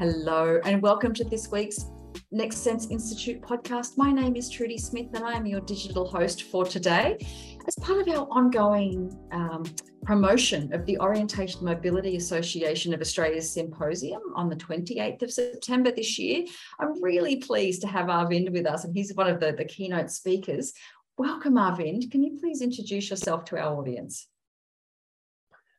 Hello, and welcome to this week's Next Sense Institute podcast. My name is Trudy Smith, and I am your digital host for today. As part of our ongoing um, promotion of the Orientation Mobility Association of Australia's symposium on the 28th of September this year, I'm really pleased to have Arvind with us, and he's one of the, the keynote speakers. Welcome, Arvind. Can you please introduce yourself to our audience?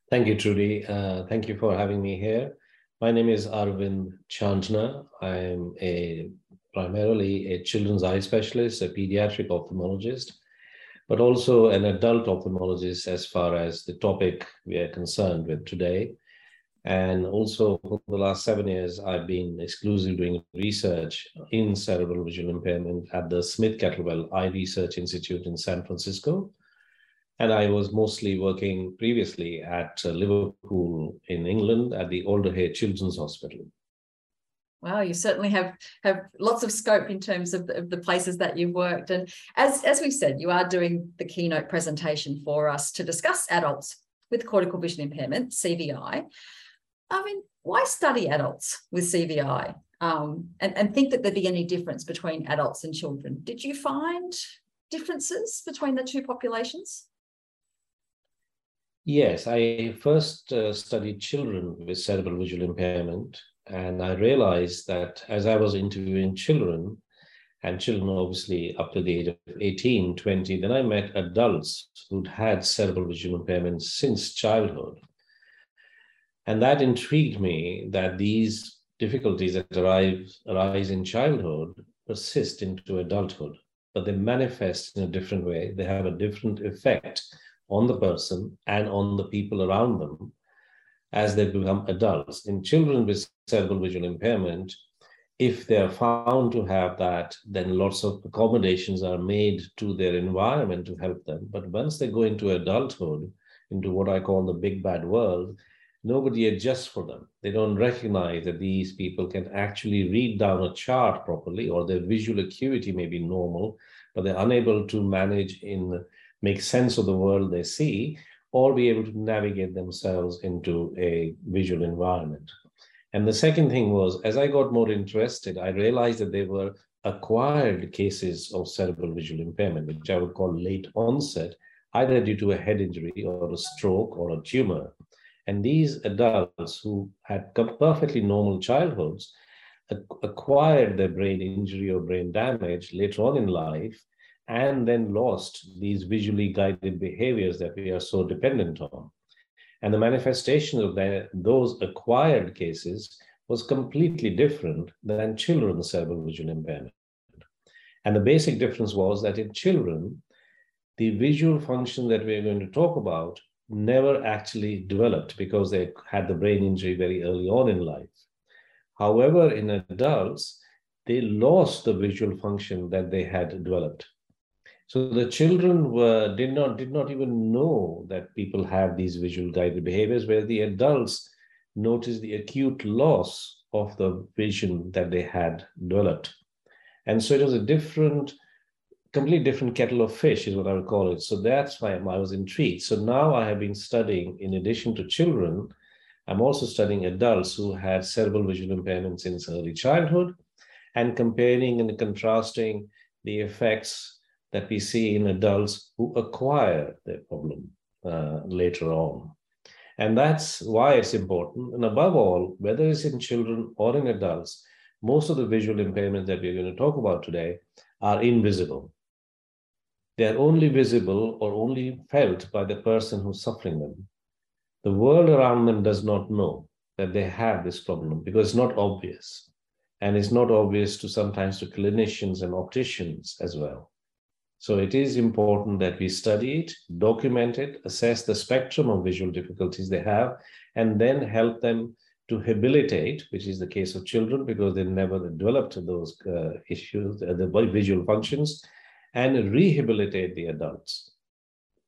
Thank you, Trudy. Uh, thank you for having me here. My name is Arvind Chandna. I'm a primarily a children's eye specialist, a pediatric ophthalmologist, but also an adult ophthalmologist as far as the topic we are concerned with today. And also for the last seven years, I've been exclusively doing research in cerebral visual impairment at the Smith Kettlewell Eye Research Institute in San Francisco. And I was mostly working previously at uh, Liverpool in England at the Alder Hey Children's Hospital. Wow, you certainly have have lots of scope in terms of the, of the places that you've worked. And as, as we've said, you are doing the keynote presentation for us to discuss adults with cortical vision impairment, CVI. I mean, why study adults with CVI um, and, and think that there'd be any difference between adults and children? Did you find differences between the two populations? Yes, I first uh, studied children with cerebral visual impairment, and I realized that as I was interviewing children, and children obviously up to the age of 18, 20, then I met adults who'd had cerebral visual impairment since childhood. And that intrigued me that these difficulties that arise, arise in childhood persist into adulthood, but they manifest in a different way. They have a different effect on the person and on the people around them as they become adults. In children with cerebral visual impairment, if they are found to have that, then lots of accommodations are made to their environment to help them. But once they go into adulthood, into what I call the big bad world, nobody adjusts for them. They don't recognize that these people can actually read down a chart properly, or their visual acuity may be normal, but they're unable to manage in make sense of the world they see, or be able to navigate themselves into a visual environment. And the second thing was, as I got more interested, I realized that there were acquired cases of cerebral visual impairment, which I would call late onset, either due to a head injury or a stroke or a tumor. And these adults who had perfectly normal childhoods acquired their brain injury or brain damage later on in life and then lost these visually guided behaviors that we are so dependent on. And the manifestation of those acquired cases was completely different than children's cerebral visual impairment. And the basic difference was that in children, the visual function that we're going to talk about never actually developed because they had the brain injury very early on in life. However, in adults, they lost the visual function that they had developed. So the children were did not did not even know that people have these visual guided behaviors, where the adults noticed the acute loss of the vision that they had developed. And so it was a different, completely different kettle of fish, is what I would call it. So that's why I was intrigued. So now I have been studying, in addition to children, I'm also studying adults who had cerebral visual impairment since early childhood and comparing and contrasting the effects that we see in adults who acquire their problem uh, later on. And that's why it's important. And above all, whether it's in children or in adults, most of the visual impairments that we're going to talk about today are invisible. They're only visible or only felt by the person who's suffering them. The world around them does not know that they have this problem because it's not obvious. And it's not obvious to sometimes to clinicians and opticians as well. So it is important that we study it, document it, assess the spectrum of visual difficulties they have, and then help them to rehabilitate, which is the case of children because they never developed those uh, issues, uh, the visual functions, and rehabilitate the adults.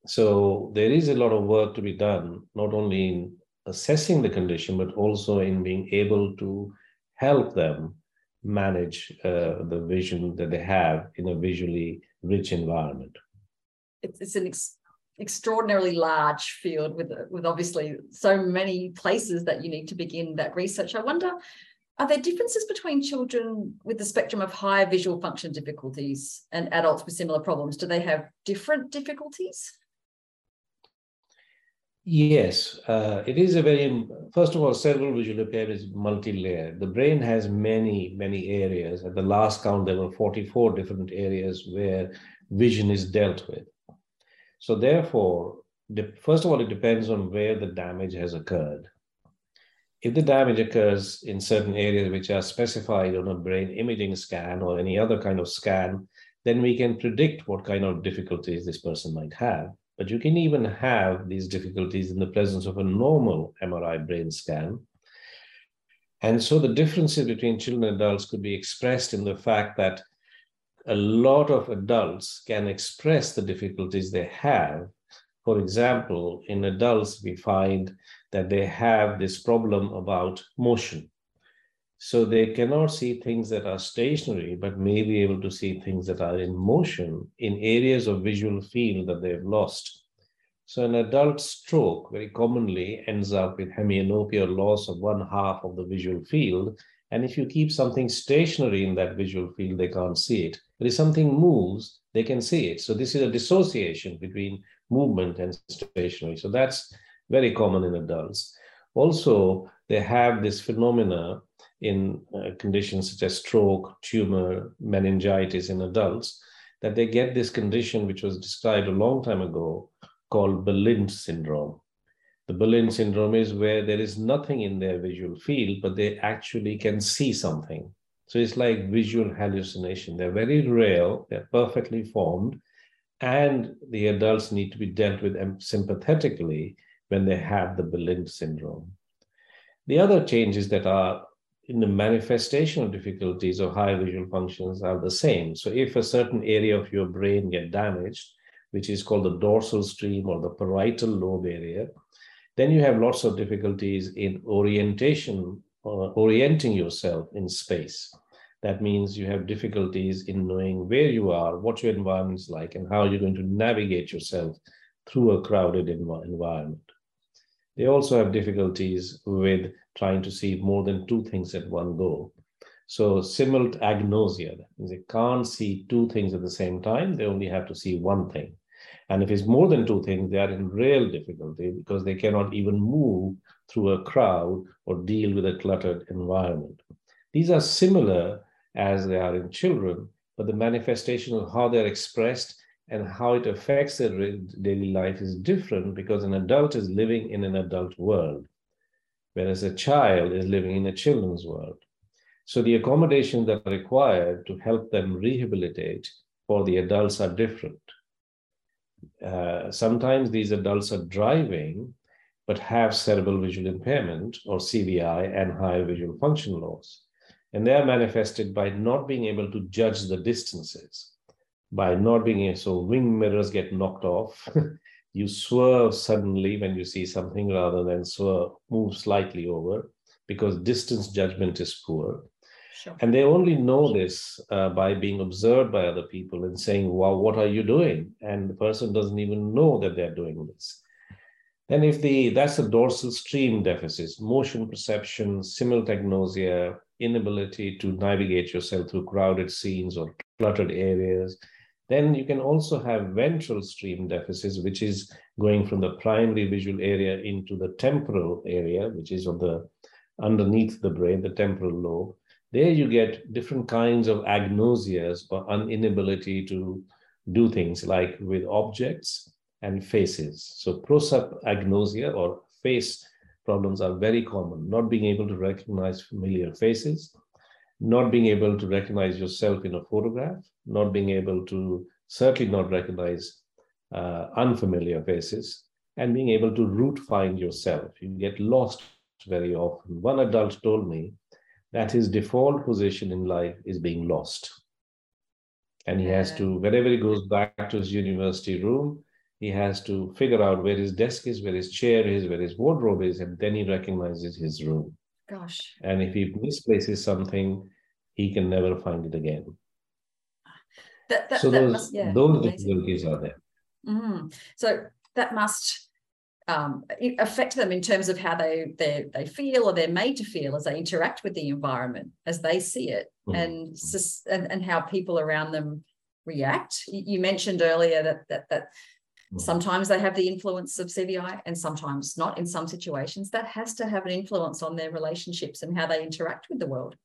So there is a lot of work to be done, not only in assessing the condition, but also in being able to help them manage uh, the vision that they have in a visually rich environment. It's, it's an ex- extraordinarily large field with with obviously so many places that you need to begin that research. I wonder, Are there differences between children with the spectrum of high visual function difficulties and adults with similar problems? Do they have different difficulties? Yes, uh, it is a very, first of all, cerebral visual impairment is multi-layered. The brain has many, many areas. At the last count, there were 44 different areas where vision is dealt with. So therefore, first of all, it depends on where the damage has occurred. If the damage occurs in certain areas which are specified on a brain imaging scan or any other kind of scan, then we can predict what kind of difficulties this person might have. But you can even have these difficulties in the presence of a normal MRI brain scan. And so the differences between children and adults could be expressed in the fact that a lot of adults can express the difficulties they have. For example, in adults, we find that they have this problem about motion. So they cannot see things that are stationary, but may be able to see things that are in motion in areas of visual field that they've lost. So an adult stroke very commonly ends up with hemianopia, loss of one half of the visual field. And if you keep something stationary in that visual field, they can't see it. But if something moves, they can see it. So this is a dissociation between movement and stationary. So that's very common in adults. Also, they have this phenomena in uh, conditions such as stroke, tumor, meningitis in adults, that they get this condition which was described a long time ago called Berlin syndrome. The Berlin syndrome is where there is nothing in their visual field, but they actually can see something. So it's like visual hallucination. They're very real, they're perfectly formed, and the adults need to be dealt with sympathetically when they have the Berlin syndrome. The other changes that are in the manifestation of difficulties of high visual functions are the same. So if a certain area of your brain get damaged, which is called the dorsal stream or the parietal lobe area, then you have lots of difficulties in orientation, uh, orienting yourself in space. That means you have difficulties in knowing where you are, what your environment is like, and how you're going to navigate yourself through a crowded env- environment. They also have difficulties with trying to see more than two things at one go. So simultanagnosia, that means they can't see two things at the same time. They only have to see one thing. And if it's more than two things, they are in real difficulty because they cannot even move through a crowd or deal with a cluttered environment. These are similar as they are in children, but the manifestation of how they're expressed and how it affects their daily life is different because an adult is living in an adult world, whereas a child is living in a children's world. So the accommodations that are required to help them rehabilitate for the adults are different. Uh, sometimes these adults are driving, but have cerebral visual impairment or CVI and higher visual function loss. And they are manifested by not being able to judge the distances by not being able, so wing mirrors get knocked off. you swerve suddenly when you see something rather than swerve, move slightly over because distance judgment is poor. Sure. And they only know this uh, by being observed by other people and saying, wow, what are you doing? And the person doesn't even know that they're doing this. Then if the, that's a dorsal stream deficit, motion perception, simultanagnosia, inability to navigate yourself through crowded scenes or cluttered areas, then you can also have ventral stream deficits, which is going from the primary visual area into the temporal area, which is on the underneath the brain, the temporal lobe. There you get different kinds of agnosias or inability to do things like with objects and faces. So prosopagnosia or face problems are very common, not being able to recognize familiar faces, not being able to recognize yourself in a photograph, not being able to certainly not recognize uh, unfamiliar faces, and being able to route find yourself. You get lost very often. One adult told me that his default position in life is being lost. And he has to, whenever he goes back to his university room, he has to figure out where his desk is, where his chair is, where his wardrobe is, and then he recognizes his room. Gosh. And if he misplaces something, he can never find it again. That, that, so that those, must, yeah, those difficulties are there. Mm. So that must um, affect them in terms of how they they they feel or they're made to feel as they interact with the environment as they see it mm-hmm. and, and and how people around them react you mentioned earlier that that that. Sometimes they have the influence of cvi and sometimes not in some situations. That has to have an influence on their relationships and how they interact with the world.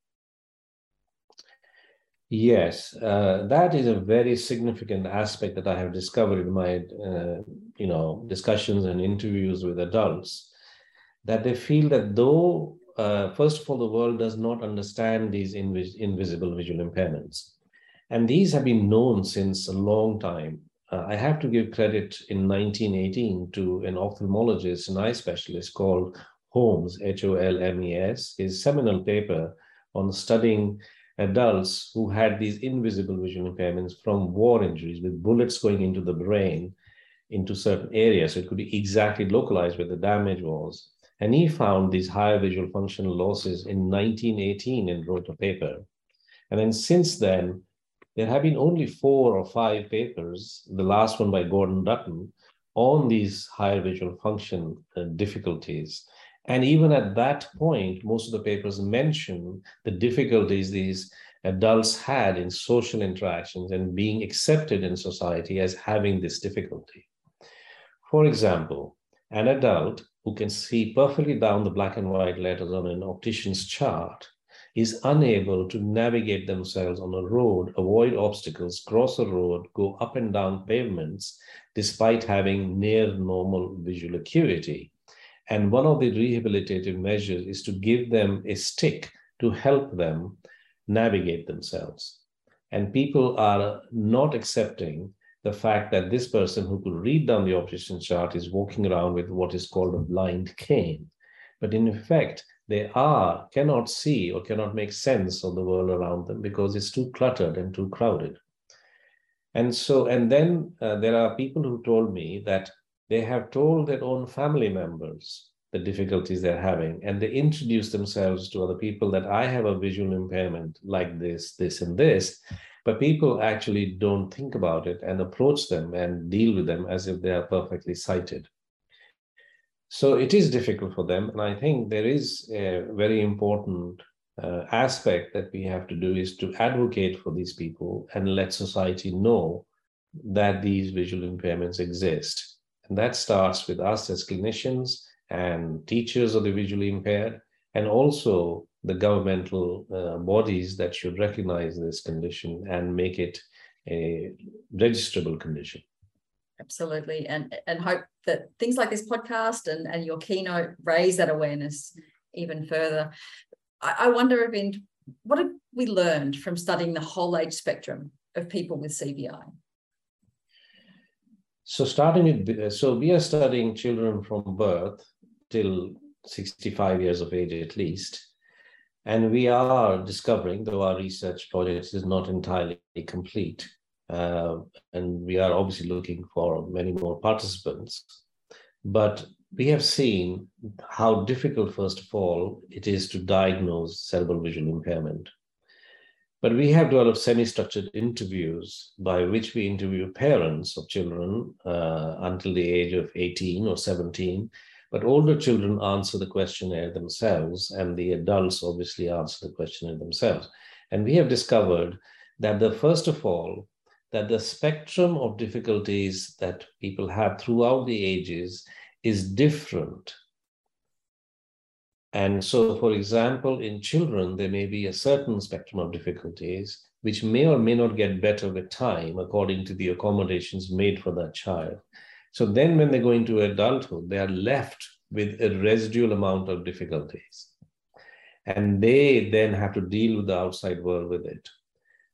Yes, uh, that is a very significant aspect that I have discovered in my, uh, you know, discussions and interviews with adults, that they feel that though, uh, first of all, the world does not understand these invis- invisible visual impairments, and these have been known since a long time. Uh, I have to give credit in 1918 to an ophthalmologist, an eye specialist called Holmes, H-O-L-M-E-S, his seminal paper on studying adults who had these invisible visual impairments from war injuries with bullets going into the brain into certain areas. So it could be exactly localized where the damage was. And he found these higher visual functional losses in 1918 and wrote a paper. And then since then, there have been only four or five papers, the last one by Gordon Dutton, on these higher visual function uh, difficulties. And even at that point, most of the papers mention the difficulties these adults had in social interactions and being accepted in society as having this difficulty. For example, an adult who can see perfectly down the black and white letters on an optician's chart is unable to navigate themselves on a road, avoid obstacles, cross a road, go up and down pavements, despite having near normal visual acuity. And one of the rehabilitative measures is to give them a stick to help them navigate themselves. And people are not accepting the fact that this person who could read down the optician chart is walking around with what is called a blind cane. But in effect, they are cannot see or cannot make sense of the world around them because it's too cluttered and too crowded. And so, and then uh, there are people who told me that they have told their own family members the difficulties they're having and they introduce themselves to other people that i have a visual impairment like this this and this but people actually don't think about it and approach them and deal with them as if they are perfectly sighted so it is difficult for them and i think there is a very important uh, aspect that we have to do is to advocate for these people and let society know that these visual impairments exist and that starts with us as clinicians and teachers of the visually impaired, and also the governmental uh, bodies that should recognize this condition and make it a registrable condition. Absolutely. And, and hope that things like this podcast and, and your keynote raise that awareness even further. I, I wonder, Arvind, what have we learned from studying the whole age spectrum of people with CVI? So starting with, so we are studying children from birth till 65 years of age at least. And we are discovering, though our research project is not entirely complete, uh, and we are obviously looking for many more participants, but we have seen how difficult, first of all, it is to diagnose cerebral vision impairment. But we have developed semi-structured interviews by which we interview parents of children uh, until the age of 18 or 17. But older children answer the questionnaire themselves, and the adults obviously answer the questionnaire themselves. And we have discovered that the first of all, that the spectrum of difficulties that people have throughout the ages is different and so, for example, in children, there may be a certain spectrum of difficulties which may or may not get better with time according to the accommodations made for that child. So then, when they go into adulthood, they are left with a residual amount of difficulties. And they then have to deal with the outside world with it.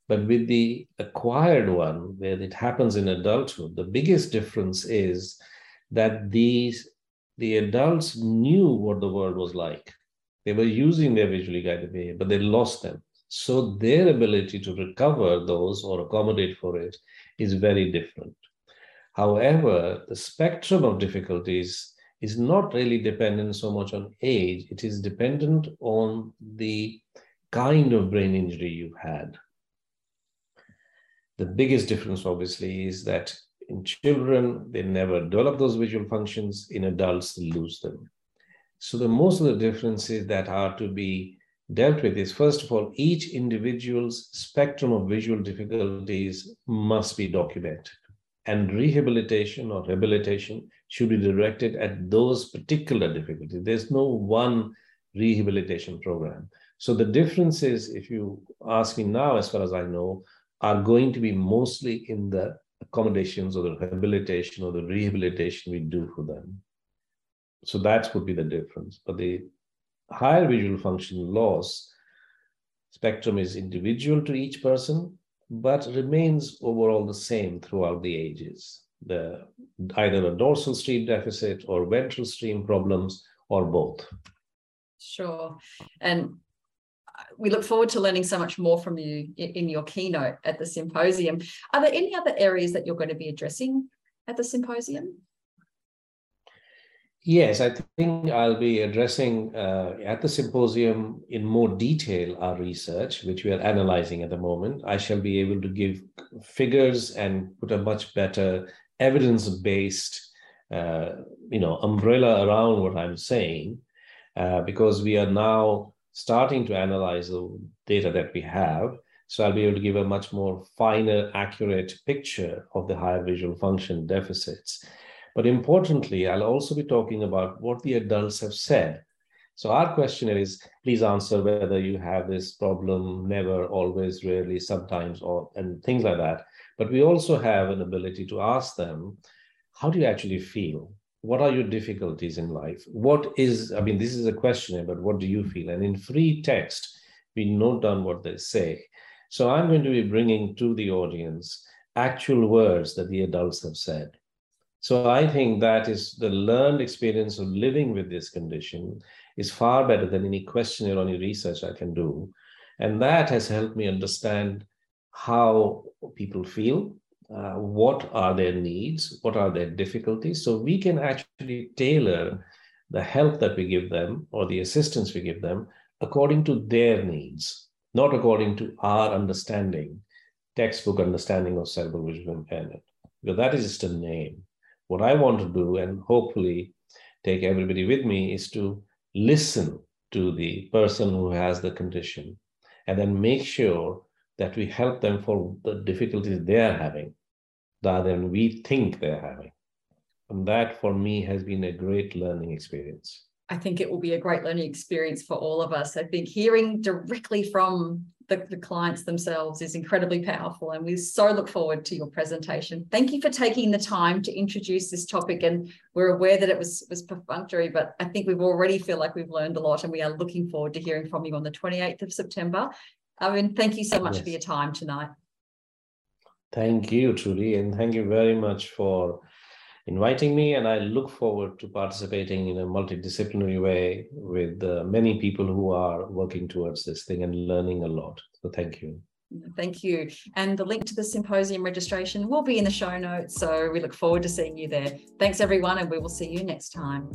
But with the acquired one, where it happens in adulthood, the biggest difference is that these the adults knew what the world was like. They were using their visually guided behavior, but they lost them. So their ability to recover those or accommodate for it is very different. However, the spectrum of difficulties is not really dependent so much on age, it is dependent on the kind of brain injury you've had. The biggest difference, obviously, is that In children, they never develop those visual functions. In adults, they lose them. So the most of the differences that are to be dealt with is first of all, each individual's spectrum of visual difficulties must be documented. And rehabilitation or rehabilitation should be directed at those particular difficulties. There's no one rehabilitation program. So the difference is, if you ask me now, as far as I know, are going to be mostly in the accommodations or the rehabilitation or the rehabilitation we do for them. So that would be the difference. But the higher visual function loss spectrum is individual to each person, but remains overall the same throughout the ages. The either a dorsal stream deficit or ventral stream problems or both. Sure. And we look forward to learning so much more from you in your keynote at the symposium. Are there any other areas that you're going to be addressing at the symposium? Yes, I think I'll be addressing uh, at the symposium in more detail our research, which we are analyzing at the moment. I shall be able to give figures and put a much better evidence-based, uh, you know, umbrella around what I'm saying, uh, because we are now starting to analyze the data that we have. So I'll be able to give a much more finer, accurate picture of the higher visual function deficits. But importantly, I'll also be talking about what the adults have said. So our questionnaire is please answer whether you have this problem, never, always, rarely, sometimes, or and things like that. But we also have an ability to ask them, how do you actually feel? What are your difficulties in life? What is, I mean, this is a questionnaire, but what do you feel? And in free text, we note down what they say. So I'm going to be bringing to the audience actual words that the adults have said. So I think that is the learned experience of living with this condition is far better than any questionnaire or any research I can do. And that has helped me understand how people feel, uh, what are their needs, what are their difficulties. So we can actually tailor the help that we give them or the assistance we give them according to their needs, not according to our understanding, textbook understanding of cerebral visual impairment. Because that is just a name. What I want to do, and hopefully take everybody with me, is to listen to the person who has the condition and then make sure that we help them for the difficulties they're having than we think they're having. And that for me has been a great learning experience. I think it will be a great learning experience for all of us. I think hearing directly from the, the, clients themselves is incredibly powerful. And we so look forward to your presentation. Thank you for taking the time to introduce this topic. And we're aware that it was, was perfunctory, but I think we've already feel like we've learned a lot and we are looking forward to hearing from you on the 28th of September. I mean, thank you so much yes. for your time tonight. Thank you, Trudy. And thank you very much for inviting me, and I look forward to participating in a multidisciplinary way with uh, many people who are working towards this thing and learning a lot. So thank you. Thank you. And the link to the symposium registration will be in the show notes. So we look forward to seeing you there. Thanks, everyone, and we will see you next time.